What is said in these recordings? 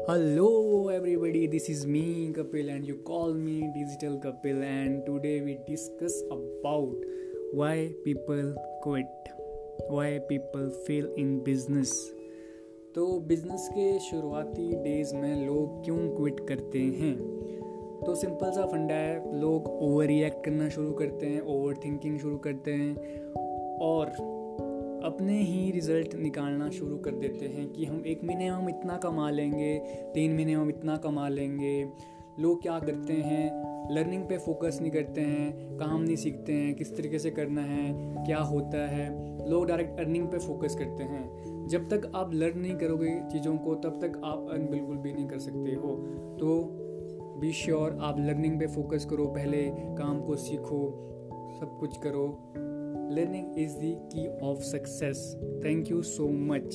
Hello everybody this is me Kapil and you call me digital Kapil and today we discuss about why people quit why people fail in business तो business के शुरुआती days में लोग क्यों quit करते हैं? तो simple सा फंडा है, लोग ओवर रिएक्ट करना शुरू करते हैं ओवर थिंकिंग शुरू करते हैं, और अपने ही रिज़ल्ट निकालना शुरू कर देते हैं कि हम एक महीने में हम इतना कमा लेंगे, तीन महीने में हम इतना कमा लेंगे। लोग क्या करते हैं? लर्निंग पे फोकस नहीं करते हैं, काम नहीं सीखते हैं, किस तरीके से करना है, क्या होता है। लोग डायरेक्ट अर्निंग पे फोकस करते हैं। जब तक आप लर्न नहीं करोगे चीज़ों को, तब तक आप अर्न बिल्कुल भी नहीं कर सकते हो। तो बी श्योर आप लर्निंग पे फोकस करो, पहले काम को सीखो, सब कुछ करो। Learning is the key of success. Thank you so much.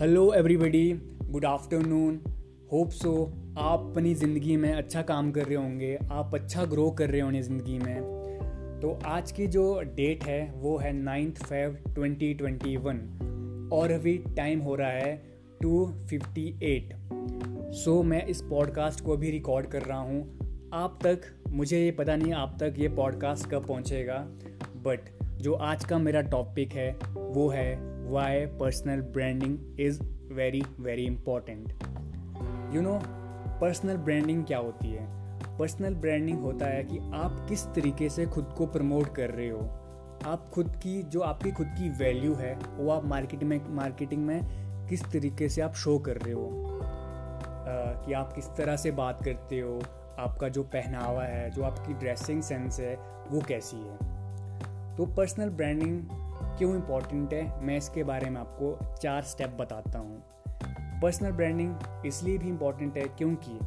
Hello everybody good afternoon hope so आप अपनी ज़िंदगी में अच्छा काम कर रहे होंगे. आप अच्छा ग्रो कर रहे होंगे ज़िंदगी में. तो आज की जो डेट है, वो है नाइन्थ फेब 2021 और अभी टाइम हो रहा है टू फिफ्टी एट सो मैं इस पॉडकास्ट को भी रिकॉर्ड कर रहा हूँ। आप तक, मुझे ये पता नहीं आप तक ये पॉडकास्ट कब पहुँचेगा बट जो आज का मेरा टॉपिक है, वो है why personal branding is very very important you know personal branding क्या होती है? पर्सनल ब्रांडिंग होता है कि आप किस तरीके से खुद को प्रमोट कर रहे हो। आप खुद की, जो आपकी खुद की वैल्यू है, वो आप मार्केटिंग में मार्केटिंग में किस तरीके से आप शो कर रहे हो? कि आप किस तरह से बात करते हो? आपका जो पहनावा है, जो आपकी ड्रेसिंग सेंस है, वो कैसी है? तो पर्सनल ब्रांडिंग क्यों इम्पोर्टेंट है? मैं इसके बारे में आपको चार स्टेप बताता हूँ। पर्सनल ब्रांडिंग इसलिए भी इम्पोर्टेंट है क्योंकि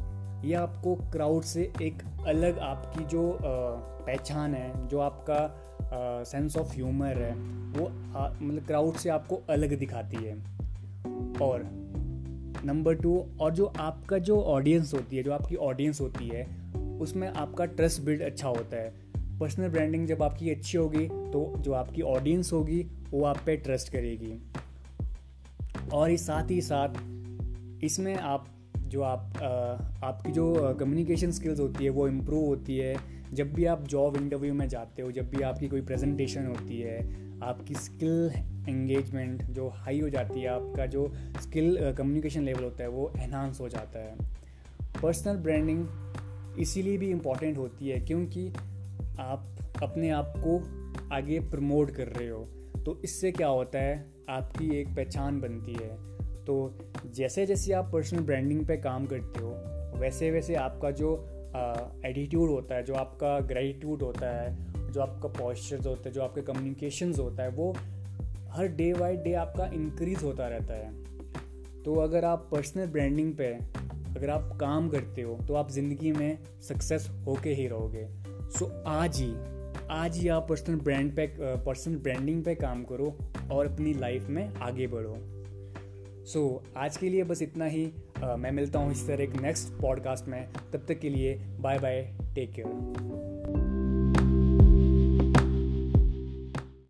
ये आपको क्राउड से एक अलग आपकी जो पहचान है, जो आपका सेंस ऑफ़ ह्यूमर है, वो मतलब क्राउड से आपको अलग दिखाती है। और नंबर टू और जो आपका जो ऑडियंस होती है, जो आपकी ऑडियंस होती है, उसमें आपका ट्रस्ट बिल्ड अच्छा होता है। पर्सनल ब्रांडिंग जब आपकी अच्छी होगी तो जो आपकी ऑडियंस होगी, वो आप पे ट्रस्ट करेगी। और ही साथ ही साथ, इसमें आप जो आप आपकी जो कम्युनिकेशन स्किल्स होती है, वो इम्प्रूव होती है। जब भी आप जॉब इंटरव्यू में जाते हो, जब भी आपकी कोई प्रेजेंटेशन होती है, आपकी स्किल एंगेजमेंट जो हाई हो जाती है, आपका जो स्किल कम्युनिकेशन लेवल होता है, वो एनहांस हो जाता है। पर्सनल ब्रांडिंग इसीलिए भी इंपॉर्टेंट होती है, क्योंकि आप अपने आप को आगे प्रमोट कर रहे हो। तो इससे क्या होता है, आपकी एक पहचान बनती है। तो जैसे जैसे आप पर्सनल ब्रांडिंग पे काम करते हो वैसे वैसे आपका जो एटीट्यूड होता है जो आपका ग्रेटिट्यूड होता है जो आपका पॉस्चर होता है जो आपके कम्युनिकेशन होता है वो हर डे बाई डे आपका इंक्रीज होता रहता है। तो अगर आप पर्सनल ब्रांडिंग पे अगर आप काम करते हो तो आप ज़िंदगी में सक्सेस होके ही रहोगे। सो so, आज ही आज ही आप पर्सनल ब्रांड पे पर्सनल ब्रांडिंग पे काम करो और अपनी लाइफ में आगे बढ़ो। सो so, आज के लिए बस इतना ही। आ, मैं मिलता हूँ इस तरह एक नेक्स्ट पॉडकास्ट में। तब तक के लिए बाय बाय टेक केयर